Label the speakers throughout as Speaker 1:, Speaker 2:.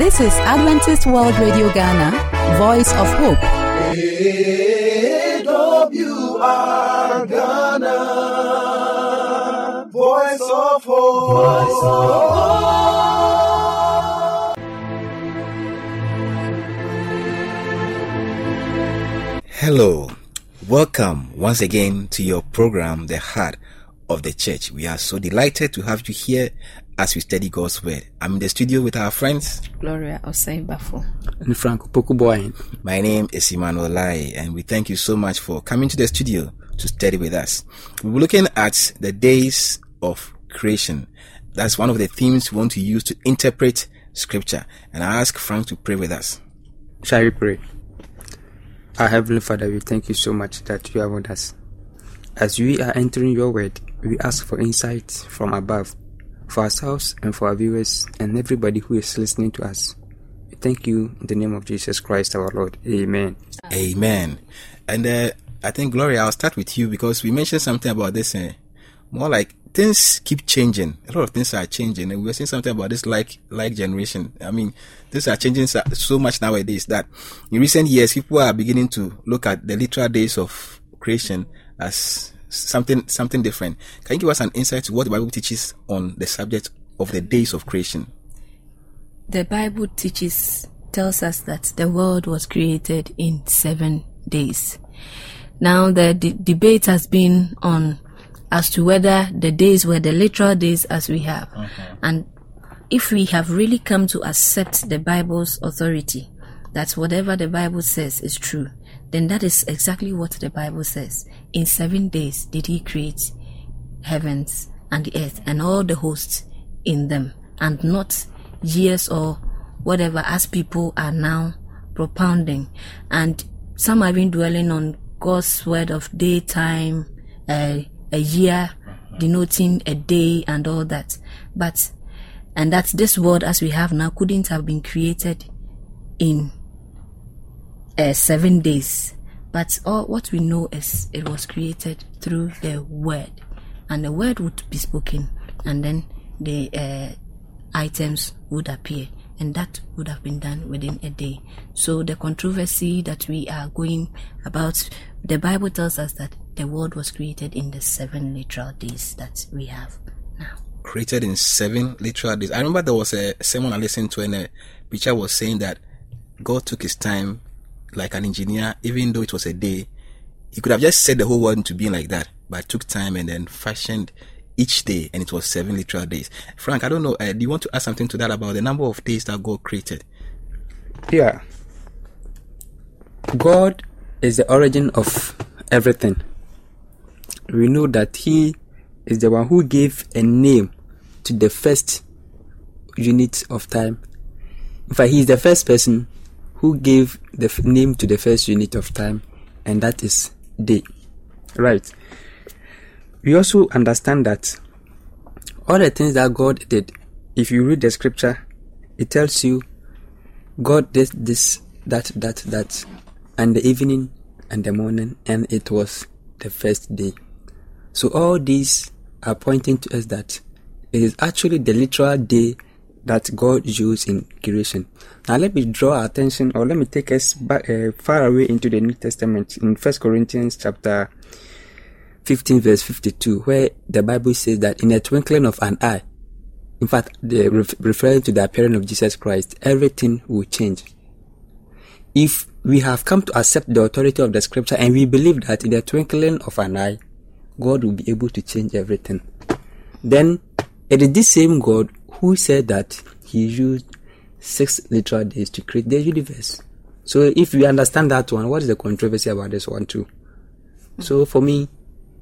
Speaker 1: This is Adventist World Radio Ghana, Voice of Hope.
Speaker 2: AWR Ghana, Voice of Hope. Voice of
Speaker 3: Hello, welcome once again to your program, The Heart of the Church. We are so delighted to have you here as we study God's Word. I'm in the studio with our friends.
Speaker 4: Gloria Osei Bafo.
Speaker 5: And Franco Pokuboy.
Speaker 3: My name is Emmanuel Lai, and we thank you so much for coming to the studio to study with us. We're looking at the days of creation. That's one of the themes we want to use to interpret Scripture. And I ask Frank to pray with us.
Speaker 5: Shall we pray? Our Heavenly Father, we thank you so much that you are with us. As we are entering your word, we ask for insight from above for ourselves and for our viewers and everybody who is listening to us. We thank you in the name of Jesus Christ our Lord. Amen.
Speaker 3: Amen. And uh, I think, Gloria, I'll start with you because we mentioned something about this. Uh, more like things keep changing. A lot of things are changing, and we were saying something about this like like generation. I mean, things are changing so, so much nowadays that in recent years people are beginning to look at the literal days of creation as something something different. Can you give us an insight to what the Bible teaches on the subject of the days of creation?
Speaker 4: The Bible teaches tells us that the world was created in seven days. Now the d- debate has been on as to whether the days were the literal days as we have, mm-hmm. and if we have really come to accept the Bible's authority, that whatever the Bible says is true, then that is exactly what the Bible says. In seven days did He create heavens and the earth and all the hosts in them, and not years or whatever as people are now propounding. And some have been dwelling on God's word of daytime, uh, a year denoting a day and all that. But, and that this world as we have now couldn't have been created in uh, seven days. But all what we know is it was created through the word, and the word would be spoken, and then the uh, items would appear, and that would have been done within a day. So the controversy that we are going about, the Bible tells us that the world was created in the seven literal days that we have now.
Speaker 3: Created in seven literal days. I remember there was a sermon I listened to, and a preacher was saying that God took his time like an engineer, even though it was a day. He could have just set the whole world into being like that, but took time and then fashioned each day, and it was seven literal days. Frank, I don't know. Uh, do you want to add something to that about the number of days that God created?
Speaker 5: Yeah. God is the origin of everything. We know that He is the one who gave a name to the first unit of time. In fact, He is the first person who gave the f- name to the first unit of time, and that is day. Right. We also understand that all the things that God did, if you read the scripture, it tells you God did this, that, that, that, and the evening and the morning, and it was the first day. So all these are pointing to us that it is actually the literal day that God used in creation. Now let me draw our attention, or let me take us back, uh, far away into the New Testament in First Corinthians chapter 15 verse 52, where the Bible says that in a twinkling of an eye, in fact, the, ref- referring to the appearing of Jesus Christ, everything will change. If we have come to accept the authority of the scripture and we believe that in the twinkling of an eye, God will be able to change everything, then it is this same God who said that he used six literal days to create the universe. So if we understand that one, what is the controversy about this one too? So for me,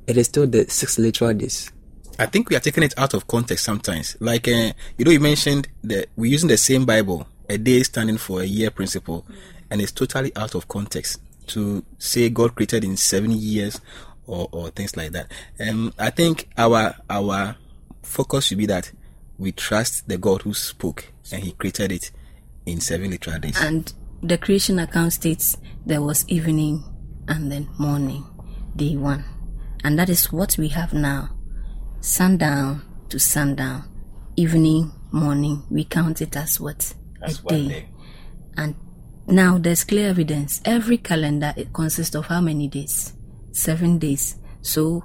Speaker 5: it is still the six literal days.
Speaker 3: I think we are taking it out of context sometimes. Like, uh, you know, you mentioned that we're using the same Bible, a day standing for a year principle, and it's totally out of context to say God created in seven years or, or things like that. Um, I think our our focus should be that we trust the God who spoke and He created it in seven literal days.
Speaker 4: And the creation account states there was evening and then morning, day one. And that is what we have now. Sundown to sundown, evening, morning, we count it as what?
Speaker 3: That's
Speaker 6: a day.
Speaker 3: day.
Speaker 6: And now there's clear evidence. Every calendar it consists of how many days? Seven days. So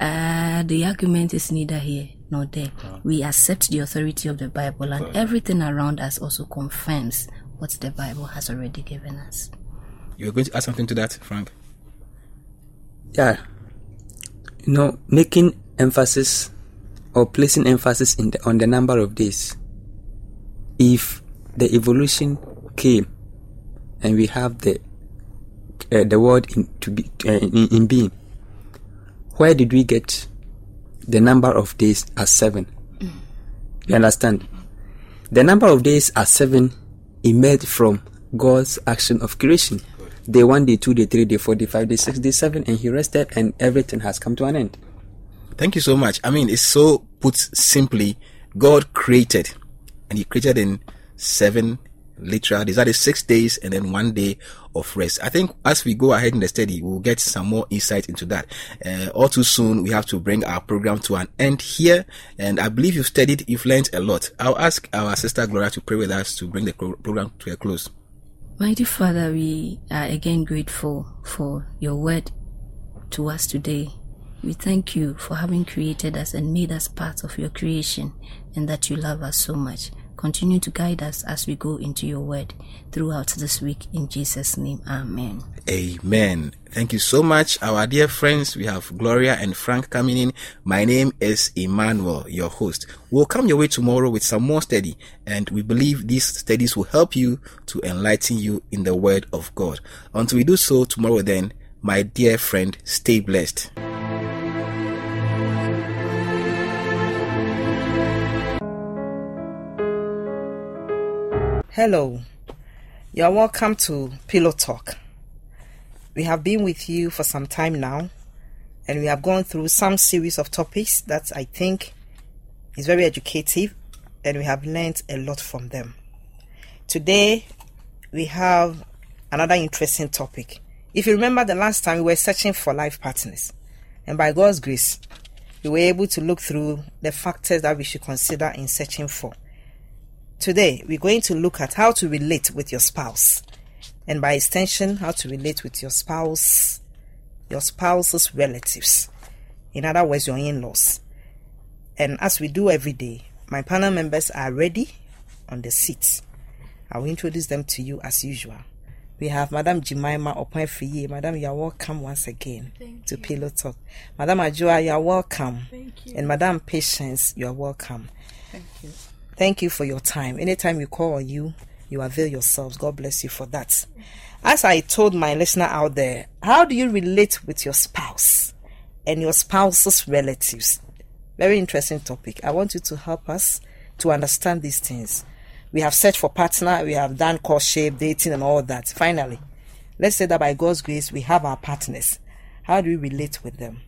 Speaker 6: uh, the argument is neither here nor there. We accept the authority of the Bible, and everything around us also confirms what the Bible has already given us.
Speaker 3: You're going to add something to that, Frank?
Speaker 5: yeah you know making emphasis or placing emphasis in the, on the number of days if the evolution came and we have the uh, the world in to be uh, in, in being where did we get the number of days as 7 you understand? The number of days as 7 emerged from god's action of creation. Day 1 day 2 day 3 day 4 day 5 day 6 day 7 and he rested and everything has come to an end.
Speaker 3: Thank you so much. I mean, it's so put simply, God created, and He created in seven literal days. That is six days and then one day of rest. I think as we go ahead in the study, we'll get some more insight into that. Uh, all too soon, we have to bring our program to an end here. And I believe you've studied, you've learned a lot. I'll ask our sister Gloria to pray with us to bring the program to a close.
Speaker 6: Mighty Father, we are again grateful for your word to us today. We thank you for having created us and made us part of your creation and that you love us so much. Continue to guide us as we go into your word throughout this week. In Jesus' name, Amen.
Speaker 3: Amen. Thank you so much, our dear friends. We have Gloria and Frank coming in. My name is Emmanuel, your host. We'll come your way tomorrow with some more study, and we believe these studies will help you to enlighten you in the Word of God. Until we do so tomorrow, then, my dear friend, stay blessed.
Speaker 7: Hello, you are welcome to Pillow Talk. We have been with you for some time now, and we have gone through some series of topics that I think is very educative, and we have learned a lot from them. Today, we have another interesting topic. If you remember the last time we were searching for life partners, and by God's grace, we were able to look through the factors that we should consider in searching for. Today, we're going to look at how to relate with your spouse, and by extension, how to relate with your spouse, your spouse's relatives. In other words, your in laws. And as we do every day, my panel members are ready on the seats. I will introduce them to you as usual. We have Madam Jemima Opanfiye. Madam, you are welcome once again to Pillow Talk. Madam Ajua, you are welcome. And Madam Patience, you are welcome. Thank you for your time. Anytime you call on you, you avail yourselves. God bless you for that. As I told my listener out there, how do you relate with your spouse and your spouse's relatives? Very interesting topic. I want you to help us to understand these things. We have searched for partner, we have done courtship, dating, and all that. Finally, let's say that by God's grace, we have our partners. How do we relate with them?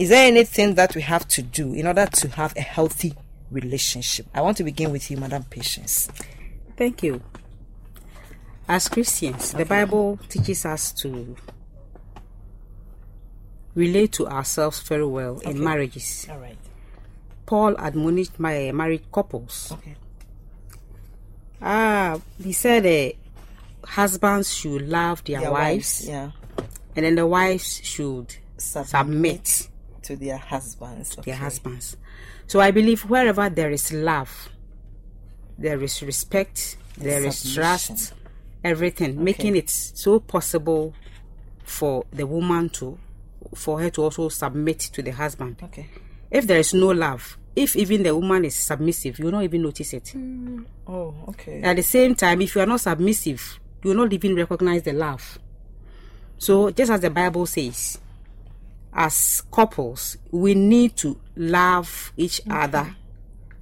Speaker 7: Is there anything that we have to do in order to have a healthy relationship? I want to begin with you, Madam Patience.
Speaker 8: Thank you. As Christians, the Bible teaches us to relate to ourselves very well in marriages.
Speaker 7: All right.
Speaker 8: Paul admonished my married couples.
Speaker 7: Okay.
Speaker 8: Ah, he said uh, husbands should love their,
Speaker 7: Their
Speaker 8: wives,
Speaker 7: yeah.
Speaker 8: and then the wives should submit
Speaker 7: to their husbands.
Speaker 8: their husbands. So I believe wherever there is love, there is respect, there is
Speaker 7: Submission.
Speaker 8: trust, everything, making it so possible for the woman to, for her to also submit to the husband.
Speaker 7: Okay.
Speaker 8: If there is no love, if even the woman is submissive, you will not even notice it. Mm.
Speaker 7: Oh, okay.
Speaker 8: At the same time, if you are not submissive, you will not even recognize the love. So, just as the Bible says, as couples, we need to love each other,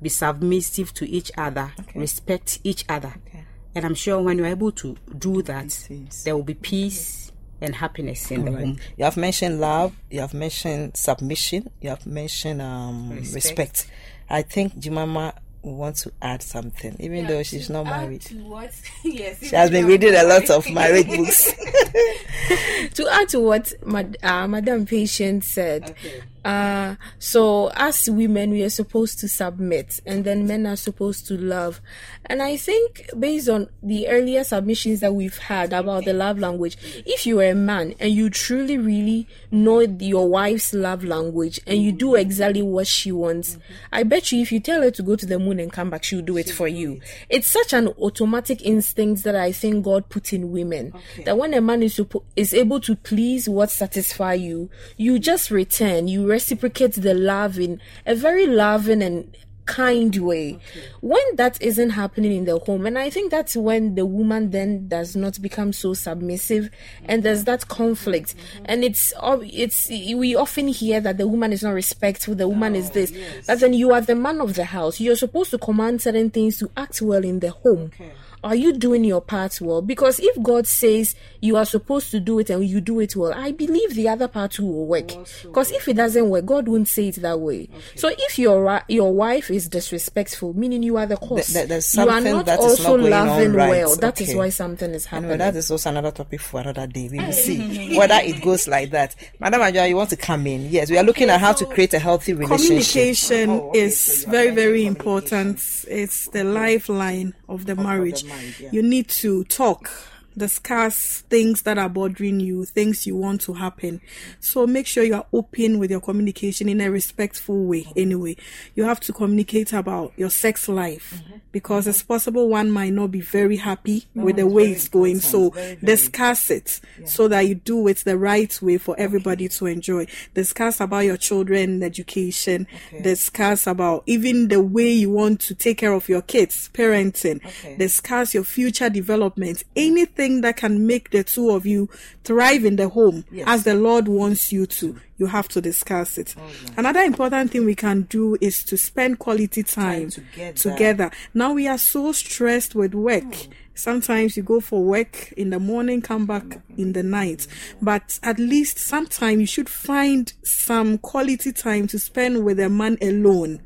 Speaker 8: be submissive to each other, respect each other.
Speaker 7: Okay.
Speaker 8: And I'm sure when you're able to do that, there will be peace and happiness in the home.
Speaker 7: You have mentioned love. You have mentioned submission. You have mentioned um, respect.
Speaker 8: Respect.
Speaker 7: I think Jemima wants to add something, even though she's not married.
Speaker 6: What, yes,
Speaker 7: She has been reading a lot of marriage books.
Speaker 6: to add to what Mad- uh, Madam Patient said, uh, so as women, we are supposed to submit, and then men are supposed to love. And I think, based on the earlier submissions that we've had about the love language, if you are a man and you truly, really know your wife's love language and you do exactly what she wants, I bet you if you tell her to go to the moon and come back, she'll do it for you. It's such an automatic instinct that I think God put in women that when a man is is able to please what satisfy you, you just return, you reciprocate the love in a very loving and kind way. When that isn't happening in the home and i think that's when the woman then does not become so submissive and mm-hmm. there's that conflict. Mm-hmm. And it's oh, it's we often hear that the woman is not respectful the woman is oh, this. but then you are the man of the house. You're supposed to command certain things to act well in the home are you doing your part well? Because if God says you are supposed to do it and you do it well, I believe the other part will work. Because if it doesn't work, God won't say it that way. So if your your wife is disrespectful, meaning you are the cause,
Speaker 7: Th- th-
Speaker 6: you are not
Speaker 7: that is
Speaker 6: also
Speaker 7: not
Speaker 6: loving
Speaker 7: right.
Speaker 6: well. That is
Speaker 7: Okay.
Speaker 6: why something is happening.
Speaker 7: Anyway, that is also another topic for another day. We will see whether it goes like that. Madam Ajoa, you want to come in? Yes, we are looking at how to create a healthy relationship.
Speaker 9: Communication
Speaker 7: Oh, okay,
Speaker 9: is
Speaker 7: so
Speaker 9: very, very important. It's the lifeline of the marriage. You need to talk, discuss things that are bothering you, things you want to happen. So make sure you are open with your communication in a respectful way. Anyway, you have to communicate about your sex life because it's possible one might not be very happy with the way it's going. So discuss it so that you do it the right way for everybody to enjoy. Discuss about your children education. Discuss about even the way you want to take care of your kids, parenting. Discuss your future development. Anything that can make the two of you thrive in the home as the Lord wants you to. You have to discuss it. Another important thing we can do is to spend quality time,
Speaker 7: together.
Speaker 9: together. Now we are so stressed with work. Sometimes you go for work in the morning, come back in the night. But at least sometime you should find some quality time to spend with a man alone.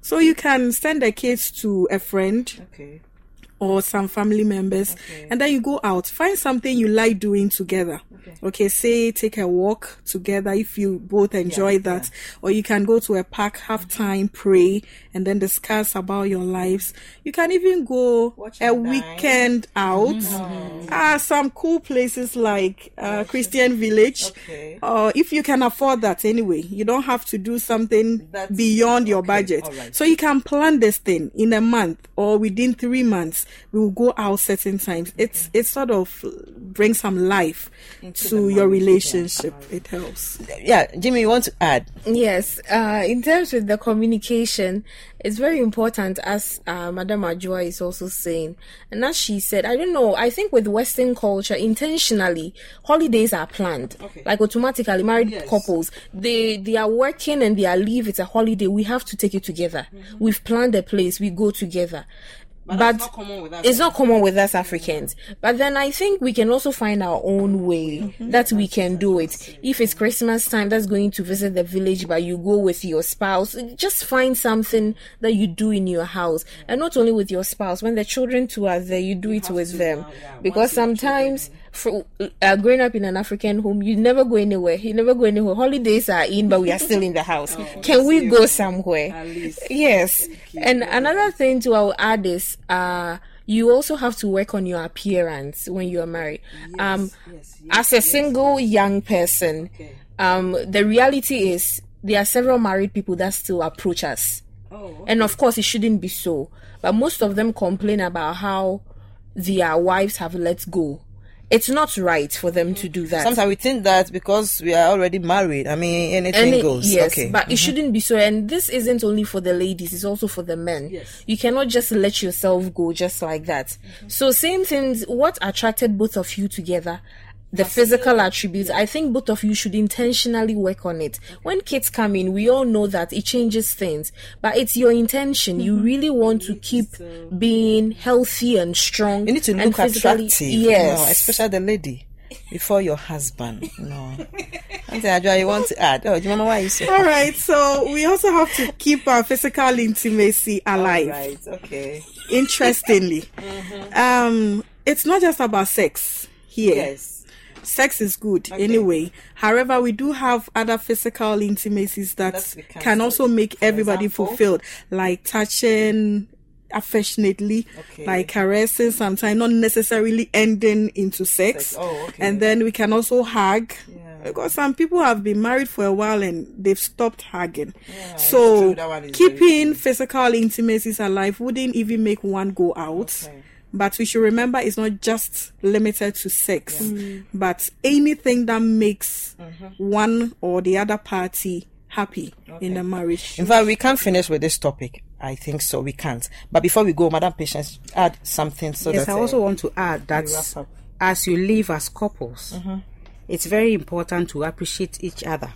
Speaker 9: So you can send the kids to a friend
Speaker 7: Okay.
Speaker 9: Or some family members. And then you go out find something you like doing together. Okay, say take a walk together if you both enjoy that. Or you can go to a park have time pray and then discuss about your lives. You can even go a weekend out. Ah some cool places like uh, christian village.
Speaker 7: Okay.
Speaker 9: or if you can afford that anyway you don't have to do something
Speaker 7: That's-
Speaker 9: beyond your
Speaker 7: okay,
Speaker 9: budget.
Speaker 7: Right.
Speaker 9: so you can plan this thing in a month or within three months. We will go out certain times. It's it sort of brings some life to your relationship. It helps.
Speaker 7: Yeah, Jimmy, you want to add?
Speaker 6: Yes, uh, in terms with the communication, it's very important, as uh, Madame Ajua is also saying. And as she said, I don't know, I think with Western culture, intentionally, holidays are planned. okay. Like automatically, married couples, they, they are working and they are leave, it's a holiday, we have to take it together. We've planned a place, we go together. But, it's not common with us Africans. But then I think we can also find our own way that we can do it. If it's Christmas time, that's going to visit the village, but you go with your spouse. Just find something that you do in your house, and not only with your spouse. When the children too are there, you do it with them, because sometimes. For, uh, growing up in an African home, you never go anywhere. You never go anywhere. Holidays are in, but we are still in the house. Can we go somewhere? Yes. And another thing to I'll add is uh you also have to work on your appearance when you are married. um as a single young person, um the reality is there are several married people that still approach us. And of course it shouldn't be so. But most of them complain about how their wives have let go. It's not right for them to do that.
Speaker 7: Sometimes we think that because we are already married, I mean, anything
Speaker 6: And it-
Speaker 7: goes.
Speaker 6: Yes,
Speaker 7: okay.
Speaker 6: but it mm-hmm. shouldn't be so. And this isn't only for the ladies; it's also for the men. Yes. You cannot just let yourself go just like that. Mm-hmm. So, same things. What attracted both of you together? The physical attributes. I think both of you should intentionally work on it. When kids come in, we all know that it changes things, but it's your intention. You really want to keep being healthy and strong.
Speaker 7: you need to look
Speaker 6: physically-
Speaker 7: attractive.
Speaker 6: Yes,
Speaker 7: No, especially the lady. Before your husband. No. Auntie Ajua, you want to add? Oh, do you remember why you said
Speaker 9: All right. So we also have to keep our physical intimacy alive.
Speaker 7: Right, okay.
Speaker 9: Interestingly, um, it's not just about sex here.
Speaker 7: Yes.
Speaker 9: Sex is good anyway. However, we do have other physical intimacies that
Speaker 7: can
Speaker 9: also make everybody
Speaker 7: example?
Speaker 9: fulfilled, like touching affectionately,
Speaker 7: Okay.
Speaker 9: like caressing sometimes, not necessarily ending into sex.
Speaker 7: Sex. Oh, okay.
Speaker 9: And then we can also hug.
Speaker 7: Yeah.
Speaker 9: Because some people have been married for a while and they've stopped hugging.
Speaker 7: it's
Speaker 9: so
Speaker 7: true. That one is very
Speaker 9: keeping physical intimacies alive wouldn't even make one go out.
Speaker 7: Okay.
Speaker 9: But we should remember it's not just limited to sex, but anything that makes
Speaker 7: Mm-hmm.
Speaker 9: one or the other party happy in the marriage.
Speaker 7: In fact, we can't finish with this topic. I think so. We can't. But before we go, Madam Patience, add something so
Speaker 8: yes,
Speaker 7: that
Speaker 8: I also
Speaker 7: uh,
Speaker 8: want to add that
Speaker 7: we wrap up.
Speaker 8: as you live as couples, it's very important to appreciate each other.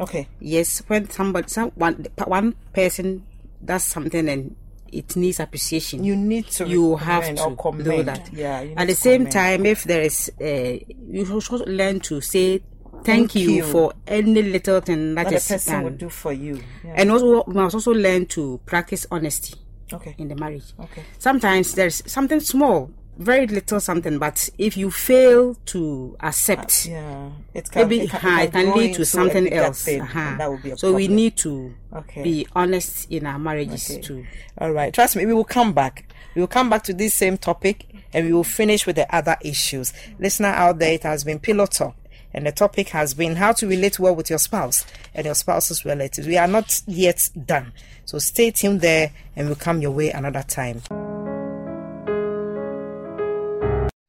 Speaker 7: okay.
Speaker 8: Yes, when somebody, some, one, one person does something and it needs appreciation,
Speaker 7: You need to
Speaker 8: you have to do that.
Speaker 7: Yeah.
Speaker 8: At the same time, if there is, uh, you should learn to say thank,
Speaker 7: Thank
Speaker 8: you,
Speaker 7: you.
Speaker 8: for any little thing that
Speaker 7: what a person
Speaker 8: done.
Speaker 7: would do for you. Yeah.
Speaker 8: And also, we must also learn to practice honesty
Speaker 7: okay.
Speaker 8: in the marriage.
Speaker 7: Okay.
Speaker 8: Sometimes there's something small, very little something, but if you fail to accept,
Speaker 7: Yeah. It can,
Speaker 8: maybe
Speaker 7: it can,
Speaker 8: uh, it can
Speaker 7: grow
Speaker 8: lead to something else.
Speaker 7: thing,
Speaker 8: Uh-huh.
Speaker 7: That would be a
Speaker 8: so we need to
Speaker 7: Okay.
Speaker 8: be honest in our marriages
Speaker 7: Okay.
Speaker 8: too.
Speaker 7: All right. Trust me, we will come back. We will come back to this same topic and we will finish with the other issues. Listener out there, it has been Pillow Talk. And the topic has been how to relate well with your spouse and your spouse's relatives. We are not yet done. So stay tuned there and we'll come your way another time.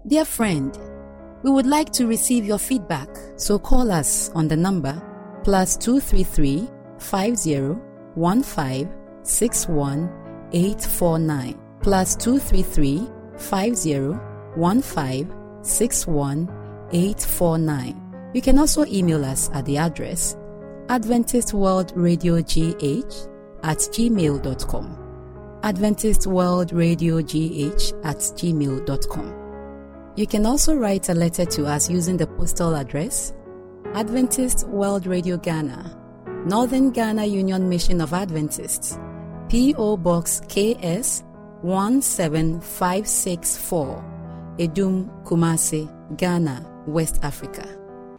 Speaker 1: Dear friend, we would like to receive your feedback, so call us on the number plus 233 50 15 61 849 plus 233 50 15 61 849. You can also email us at the address Adventist World Radio GH at gmail.com. Adventist World Radio GH at gmail.com. You can also write a letter to us using the postal address Adventist World Radio Ghana, Northern Ghana Union Mission of Adventists, P.O. Box KS 17564, Adum Kumasi, Ghana, West Africa.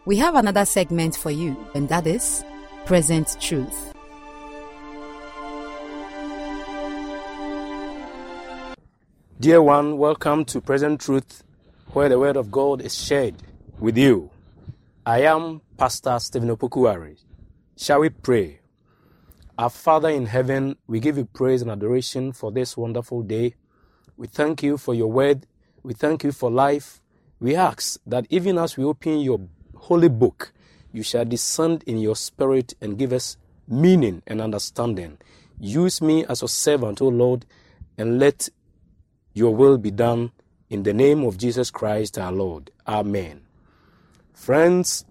Speaker 1: We have another segment for you, and that is Present Truth.
Speaker 10: Dear one, welcome to Present Truth, where the Word of God is shared with you. I am Pastor Stephen Opokuwari. Shall we pray? Our Father in heaven, we give you praise and adoration for this wonderful day. We thank you for your word. We thank you for life. We ask that even as we open your holy book, you shall descend in your spirit and give us meaning and understanding. Use me as a servant, O Lord, and let your will be done in the name of Jesus Christ our Lord. Amen. Friends,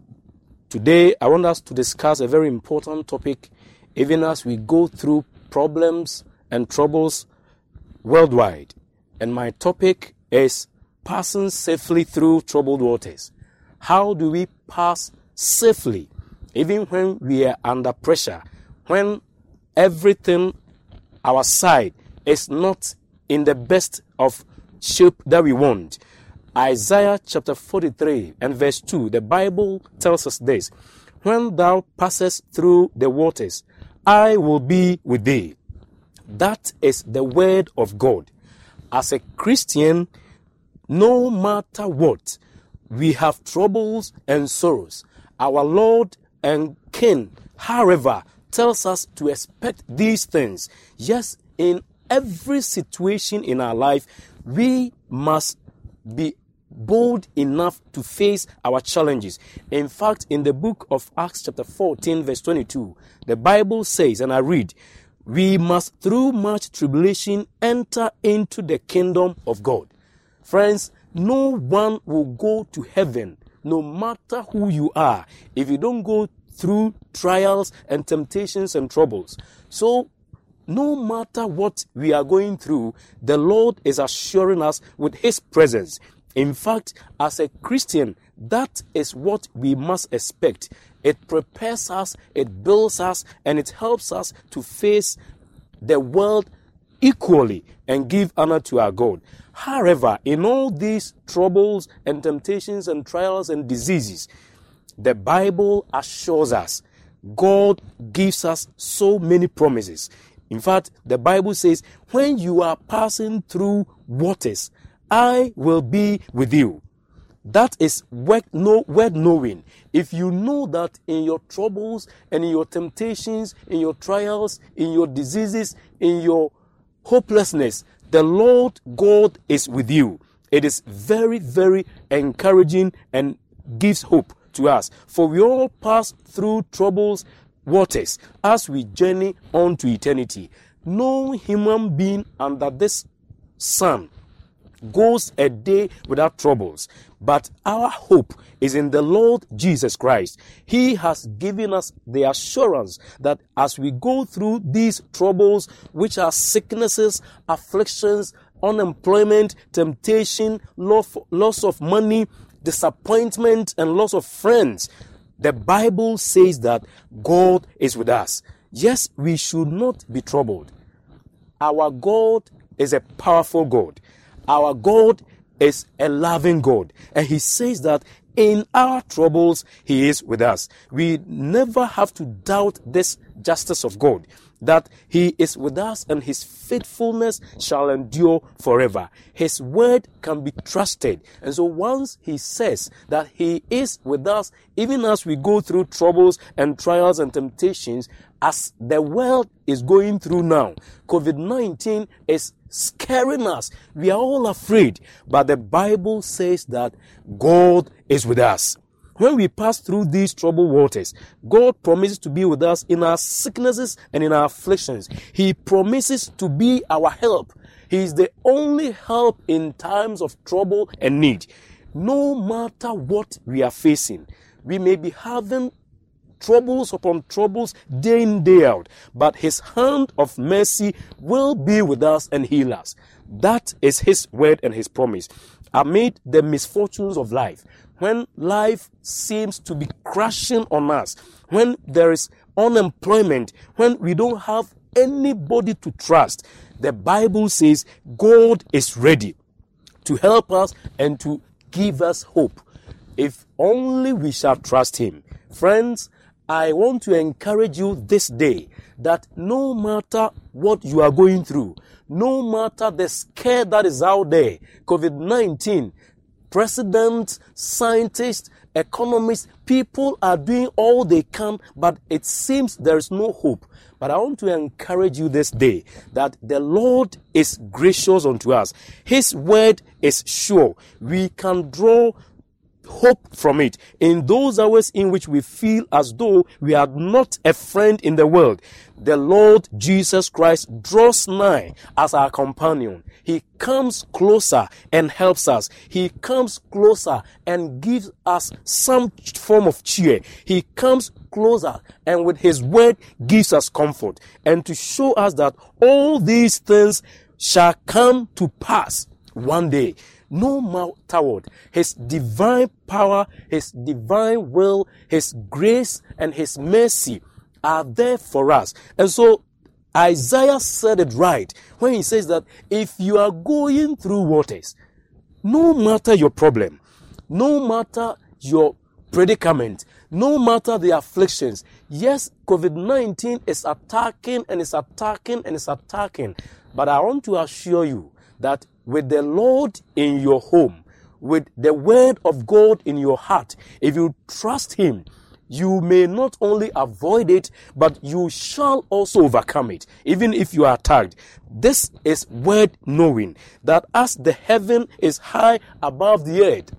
Speaker 10: today I want us to discuss a very important topic, even as we go through problems and troubles worldwide. And my topic is passing safely through troubled waters. How do we pass safely, even when we are under pressure, when everything our side is not in the best of shape that we want. Isaiah chapter 43 and verse 2, the Bible tells us this When thou passest through the waters, I will be with thee. That is the word of God. As a Christian, no matter what, we have troubles and sorrows. Our Lord and King, however, tells us to expect these things. Yes, in every situation in our life, we must be bold enough to face our challenges. In fact, in the book of Acts, chapter 14, verse 22, the Bible says, and I read, We must, through much tribulation, enter into the kingdom of God. Friends, no one will go to heaven, no matter who you are, if you don't go through trials and temptations and troubles. So, no matter what we are going through, the Lord is assuring us with His presence. In fact, as a Christian, that is what we must expect. It prepares us, it builds us, and it helps us to face the world equally and give honor to our God. However, in all these troubles and temptations and trials and diseases, the Bible assures us God gives us so many promises. In fact, the Bible says, when you are passing through waters, I will be with you. That is worth, know, knowing. If you know that in your troubles and in your temptations, in your trials, in your diseases, in your hopelessness, the Lord God is with you. It is very, very encouraging and gives hope to us. For we all pass through troubles, waters, as we journey on to eternity. No human being under this sun goes a day without troubles. But our hope is in the Lord Jesus Christ. He has given us the assurance that as we go through these troubles, which are sicknesses, afflictions, unemployment, temptation, loss of money, disappointment, and loss of friends, the Bible says that God is with us. Yes, we should not be troubled. Our God is a powerful God. Our God is a loving God. And He says that in our troubles, He is with us. We never have to doubt this justice of God that he is with us and his faithfulness shall endure forever. His word can be trusted. And so once he says that he is with us, even as we go through troubles and trials and temptations, as the world is going through now, COVID 19 is scaring us. We are all afraid. But the Bible says that God is with us. When we pass through these troubled waters, God promises to be with us in our sicknesses and in our afflictions. He promises to be our help. He is the only help in times of trouble and need. No matter what we are facing, we may be having troubles upon troubles day in, day out. But his hand of mercy will be with us and heal us. That is his word and his promise. Amid the misfortunes of life, when life seems to be crashing on us, when there is unemployment, when we don't have anybody to trust, the Bible says God is ready to help us and to give us hope. If only we shall trust Him. Friends, I want to encourage you this day that no matter what you are going through, no matter the scare that is out there, COVID 19, presidents, scientists, economists, people are doing all they can, but it seems there is no hope. But I want to encourage you this day that the Lord is gracious unto us. His word is sure. We can draw hope from it. In those hours in which we feel as though we are not a friend in the world, the Lord Jesus Christ draws nigh as our companion. He comes closer and helps us. He comes closer and gives us some form of cheer. He comes closer and with his word gives us comfort and to show us that all these things shall come to pass one day no matter what, His divine power, His divine will, His grace, and His mercy are there for us. And so Isaiah said it right when he says that if you are going through waters, no matter your problem, no matter your predicament, no matter the afflictions, yes, COVID 19 is attacking and is attacking and is attacking. But I want to assure you that with the Lord in your home, with the word of God in your heart, if you trust Him, you may not only avoid it, but you shall also overcome it, even if you are attacked. This is word knowing that as the heaven is high above the earth,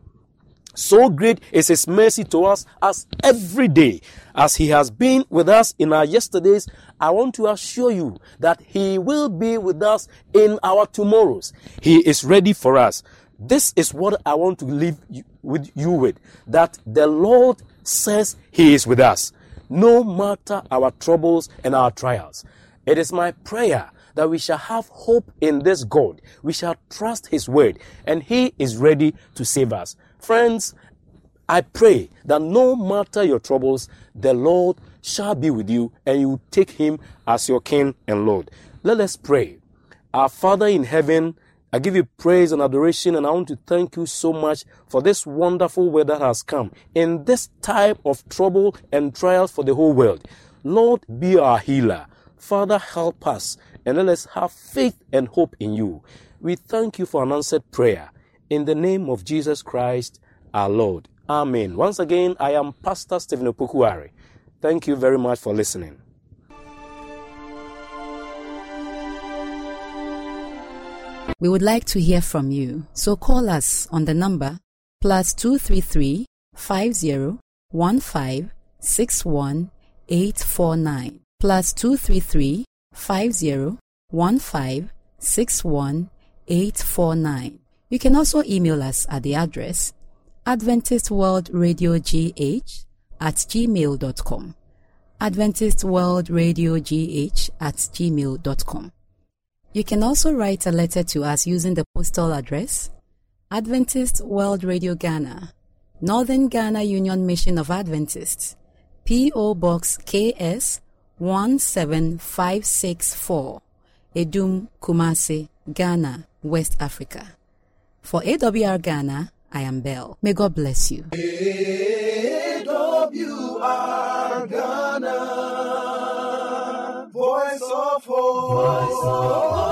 Speaker 10: so great is His mercy to us as every day, as He has been with us in our yesterdays. I want to assure you that He will be with us in our tomorrows. He is ready for us. This is what I want to leave you, with you with that the Lord says He is with us, no matter our troubles and our trials. It is my prayer that we shall have hope in this God. We shall trust His word, and He is ready to save us. Friends, I pray that no matter your troubles, the Lord shall be with you and you take him as your king and Lord. Let us pray. Our Father in heaven, I give you praise and adoration, and I want to thank you so much for this wonderful word that has come in this time of trouble and trials for the whole world. Lord, be our healer. Father, help us and let us have faith and hope in you. We thank you for an answered prayer. In the name of Jesus Christ, our Lord. Amen. Once again, I am Pastor Stephen Opokuari. Thank you very much for listening.
Speaker 1: We would like to hear from you, so call us on the number plus 233 50 15 61 849 plus 233 50 15 61 849. You can also email us at the address Adventist World Radio GH at gmail.com. Adventist World Radio GH at gmail.com. You can also write a letter to us using the postal address Adventist World Radio Ghana, Northern Ghana Union Mission of Adventists, P.O. Box KS 17564, Adum Kumasi, Ghana, West Africa. For AWR Ghana, I am Bell. May God bless you.
Speaker 2: AWR Ghana, voice of hope. Voice of hope.